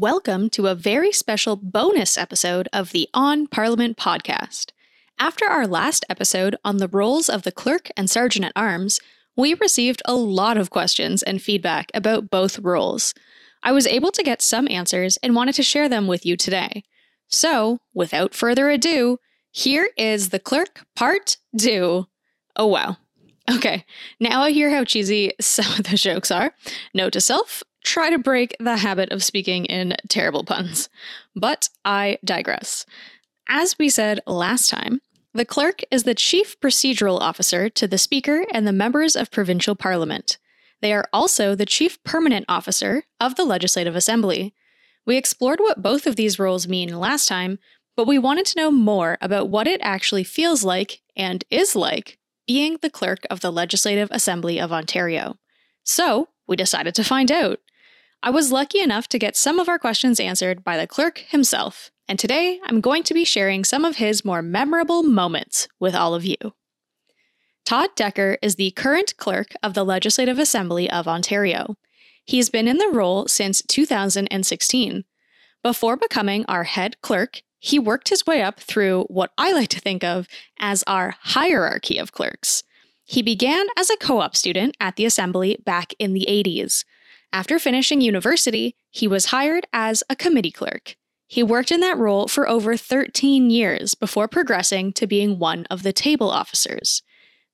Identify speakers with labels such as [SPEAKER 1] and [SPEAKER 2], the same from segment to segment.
[SPEAKER 1] Welcome to a very special bonus episode of the On Parliament podcast. After our last episode on the roles of the clerk and sergeant at arms, we received a lot of questions and feedback about both roles. I was able to get some answers and wanted to share them with you today. So, without further ado, here is the clerk part two. Oh, wow. Okay, now I hear how cheesy some of the jokes are. Note to self try to break the habit of speaking in terrible puns. But I digress. As we said last time, the clerk is the chief procedural officer to the Speaker and the members of provincial parliament. They are also the chief permanent officer of the Legislative Assembly. We explored what both of these roles mean last time, but we wanted to know more about what it actually feels like and is like being the clerk of the Legislative Assembly of Ontario. So, we decided to find out. I was lucky enough to get some of our questions answered by the clerk himself, and today I'm going to be sharing some of his more memorable moments with all of you. Todd Decker is the current clerk of the Legislative Assembly of Ontario. He's been in the role since 2016. Before becoming our head clerk, he worked his way up through what I like to think of as our hierarchy of clerks. He began as a co op student at the Assembly back in the 80s. After finishing university, he was hired as a committee clerk. He worked in that role for over 13 years before progressing to being one of the table officers.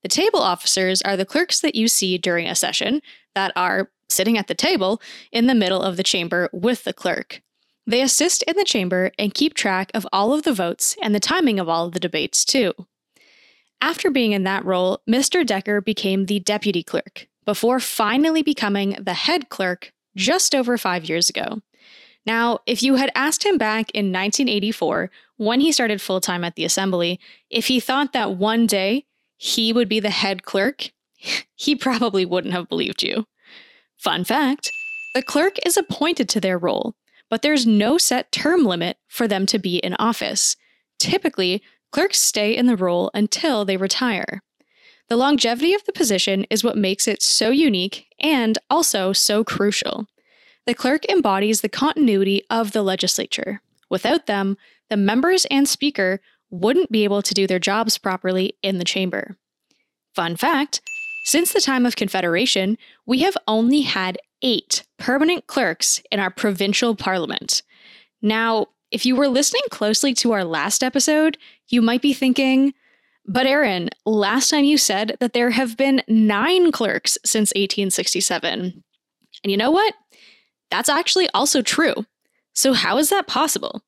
[SPEAKER 1] The table officers are the clerks that you see during a session that are sitting at the table in the middle of the chamber with the clerk. They assist in the chamber and keep track of all of the votes and the timing of all of the debates, too. After being in that role, Mr. Decker became the deputy clerk, before finally becoming the head clerk just over five years ago. Now, if you had asked him back in 1984, when he started full time at the assembly, if he thought that one day he would be the head clerk, he probably wouldn't have believed you. Fun fact the clerk is appointed to their role, but there's no set term limit for them to be in office. Typically, clerks stay in the role until they retire. The longevity of the position is what makes it so unique and also so crucial. The clerk embodies the continuity of the legislature. Without them, the members and speaker wouldn't be able to do their jobs properly in the chamber. Fun fact since the time of Confederation, we have only had eight permanent clerks in our provincial parliament. Now, if you were listening closely to our last episode, you might be thinking, but Erin, last time you said that there have been nine clerks since 1867. And you know what? That's actually also true. So, how is that possible?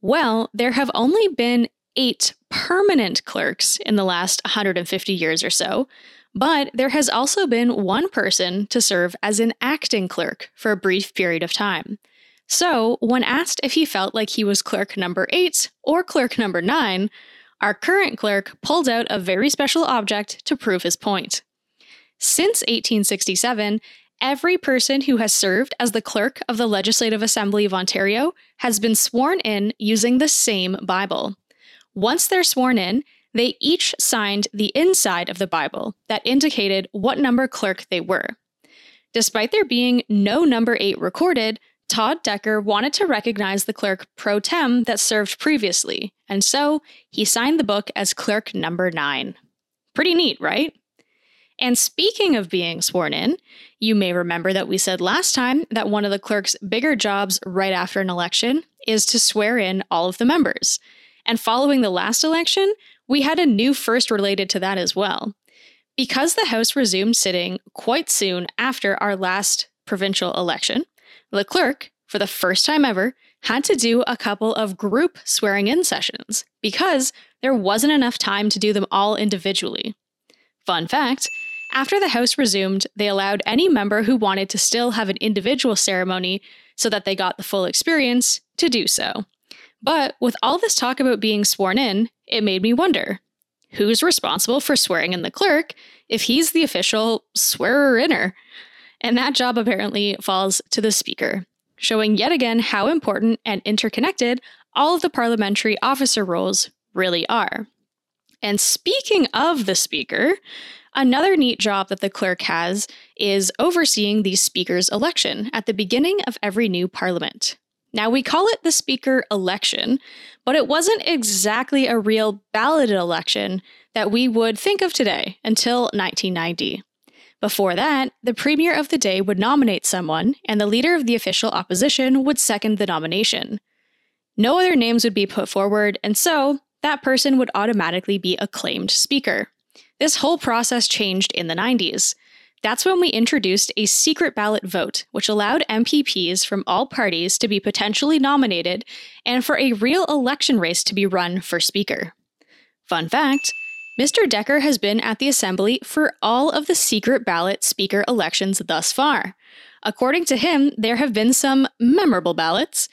[SPEAKER 1] Well, there have only been eight permanent clerks in the last 150 years or so, but there has also been one person to serve as an acting clerk for a brief period of time. So, when asked if he felt like he was clerk number eight or clerk number nine, our current clerk pulled out a very special object to prove his point. Since 1867, every person who has served as the clerk of the Legislative Assembly of Ontario has been sworn in using the same Bible. Once they're sworn in, they each signed the inside of the Bible that indicated what number clerk they were. Despite there being no number 8 recorded, Todd Decker wanted to recognize the clerk pro tem that served previously, and so he signed the book as clerk number nine. Pretty neat, right? And speaking of being sworn in, you may remember that we said last time that one of the clerk's bigger jobs right after an election is to swear in all of the members. And following the last election, we had a new first related to that as well. Because the House resumed sitting quite soon after our last provincial election, the clerk, for the first time ever, had to do a couple of group swearing in sessions because there wasn't enough time to do them all individually. Fun fact after the House resumed, they allowed any member who wanted to still have an individual ceremony so that they got the full experience to do so. But with all this talk about being sworn in, it made me wonder who's responsible for swearing in the clerk if he's the official swearer inner? And that job apparently falls to the Speaker, showing yet again how important and interconnected all of the parliamentary officer roles really are. And speaking of the Speaker, another neat job that the clerk has is overseeing the Speaker's election at the beginning of every new parliament. Now, we call it the Speaker election, but it wasn't exactly a real balloted election that we would think of today until 1990. Before that, the Premier of the day would nominate someone, and the leader of the official opposition would second the nomination. No other names would be put forward, and so that person would automatically be acclaimed Speaker. This whole process changed in the 90s. That's when we introduced a secret ballot vote, which allowed MPPs from all parties to be potentially nominated and for a real election race to be run for Speaker. Fun fact Mr. Decker has been at the Assembly for all of the secret ballot Speaker elections thus far. According to him, there have been some memorable ballots.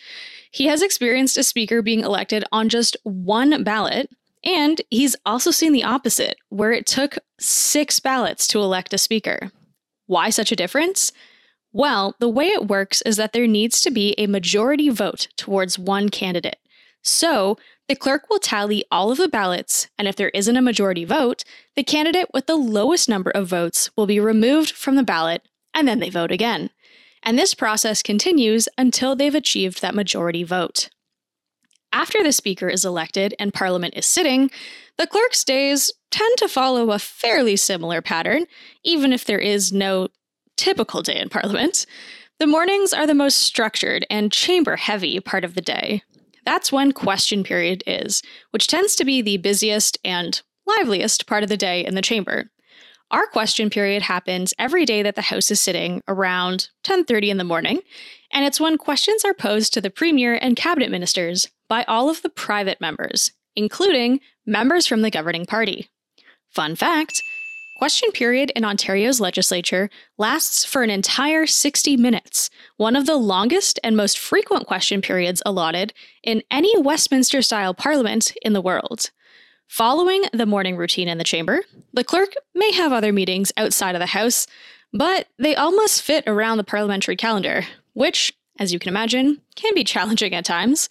[SPEAKER 1] He has experienced a Speaker being elected on just one ballot, and he's also seen the opposite, where it took six ballots to elect a Speaker. Why such a difference? Well, the way it works is that there needs to be a majority vote towards one candidate. So, the clerk will tally all of the ballots, and if there isn't a majority vote, the candidate with the lowest number of votes will be removed from the ballot, and then they vote again. And this process continues until they've achieved that majority vote. After the Speaker is elected and Parliament is sitting, the clerk's days tend to follow a fairly similar pattern, even if there is no typical day in Parliament. The mornings are the most structured and chamber heavy part of the day. That's when question period is, which tends to be the busiest and liveliest part of the day in the chamber. Our question period happens every day that the House is sitting around 10:30 in the morning, and it's when questions are posed to the premier and cabinet ministers by all of the private members, including members from the governing party. Fun fact question period in Ontario's legislature lasts for an entire 60 minutes, one of the longest and most frequent question periods allotted in any Westminster style parliament in the world. Following the morning routine in the chamber, the clerk may have other meetings outside of the House, but they all must fit around the parliamentary calendar, which, as you can imagine, can be challenging at times.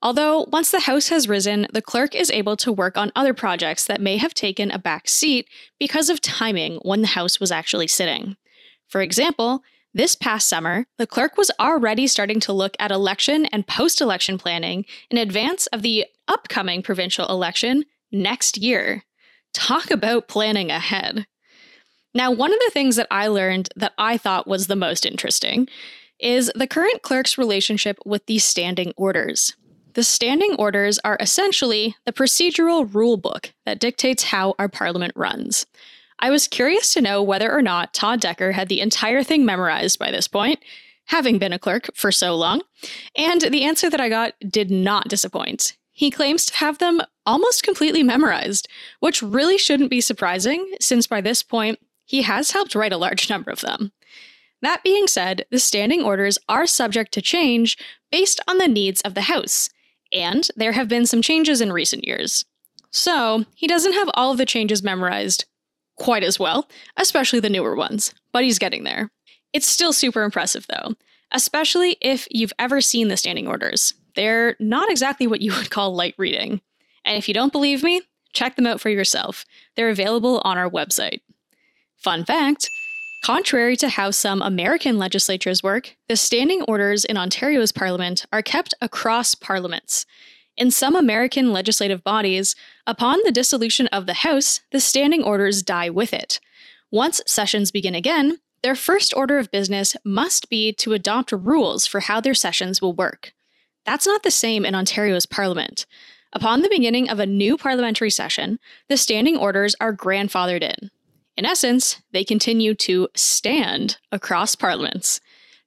[SPEAKER 1] Although, once the House has risen, the clerk is able to work on other projects that may have taken a back seat because of timing when the House was actually sitting. For example, this past summer, the clerk was already starting to look at election and post election planning in advance of the upcoming provincial election next year. Talk about planning ahead. Now, one of the things that I learned that I thought was the most interesting is the current clerk's relationship with the standing orders. The standing orders are essentially the procedural rule book that dictates how our parliament runs. I was curious to know whether or not Todd Decker had the entire thing memorized by this point, having been a clerk for so long, and the answer that I got did not disappoint. He claims to have them almost completely memorized, which really shouldn't be surprising, since by this point, he has helped write a large number of them. That being said, the standing orders are subject to change based on the needs of the House, and there have been some changes in recent years. So, he doesn't have all of the changes memorized quite as well, especially the newer ones, but he's getting there. It's still super impressive though, especially if you've ever seen the standing orders. They're not exactly what you would call light reading. And if you don't believe me, check them out for yourself. They're available on our website. Fun fact Contrary to how some American legislatures work, the standing orders in Ontario's parliament are kept across parliaments. In some American legislative bodies, upon the dissolution of the House, the standing orders die with it. Once sessions begin again, their first order of business must be to adopt rules for how their sessions will work. That's not the same in Ontario's parliament. Upon the beginning of a new parliamentary session, the standing orders are grandfathered in. In essence, they continue to stand across parliaments.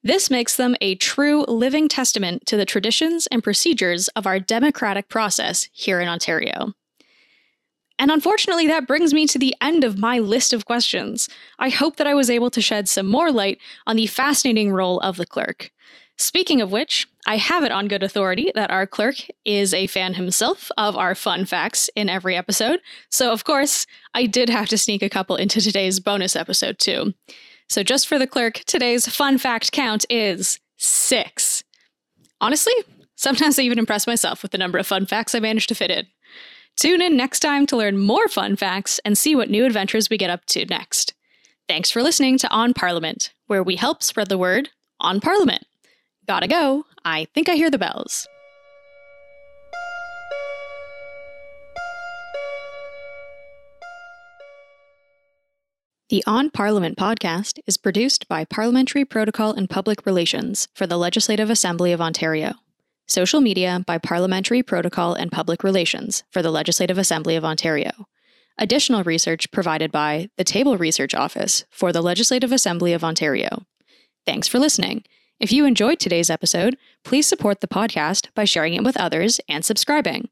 [SPEAKER 1] This makes them a true living testament to the traditions and procedures of our democratic process here in Ontario. And unfortunately, that brings me to the end of my list of questions. I hope that I was able to shed some more light on the fascinating role of the clerk. Speaking of which, I have it on good authority that our clerk is a fan himself of our fun facts in every episode. So, of course, I did have to sneak a couple into today's bonus episode, too. So, just for the clerk, today's fun fact count is six. Honestly, sometimes I even impress myself with the number of fun facts I managed to fit in. Tune in next time to learn more fun facts and see what new adventures we get up to next. Thanks for listening to On Parliament, where we help spread the word on Parliament. Gotta go. I think I hear the bells. The On Parliament podcast is produced by Parliamentary Protocol and Public Relations for the Legislative Assembly of Ontario. Social media by Parliamentary Protocol and Public Relations for the Legislative Assembly of Ontario. Additional research provided by the Table Research Office for the Legislative Assembly of Ontario. Thanks for listening. If you enjoyed today's episode, please support the podcast by sharing it with others and subscribing.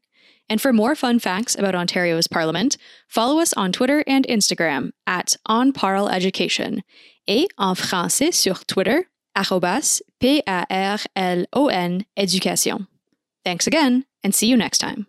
[SPEAKER 1] And for more fun facts about Ontario's Parliament, follow us on Twitter and Instagram at OnParlEducation et en français sur Twitter, arrobas P-A-R-L-O-N Education. Thanks again, and see you next time.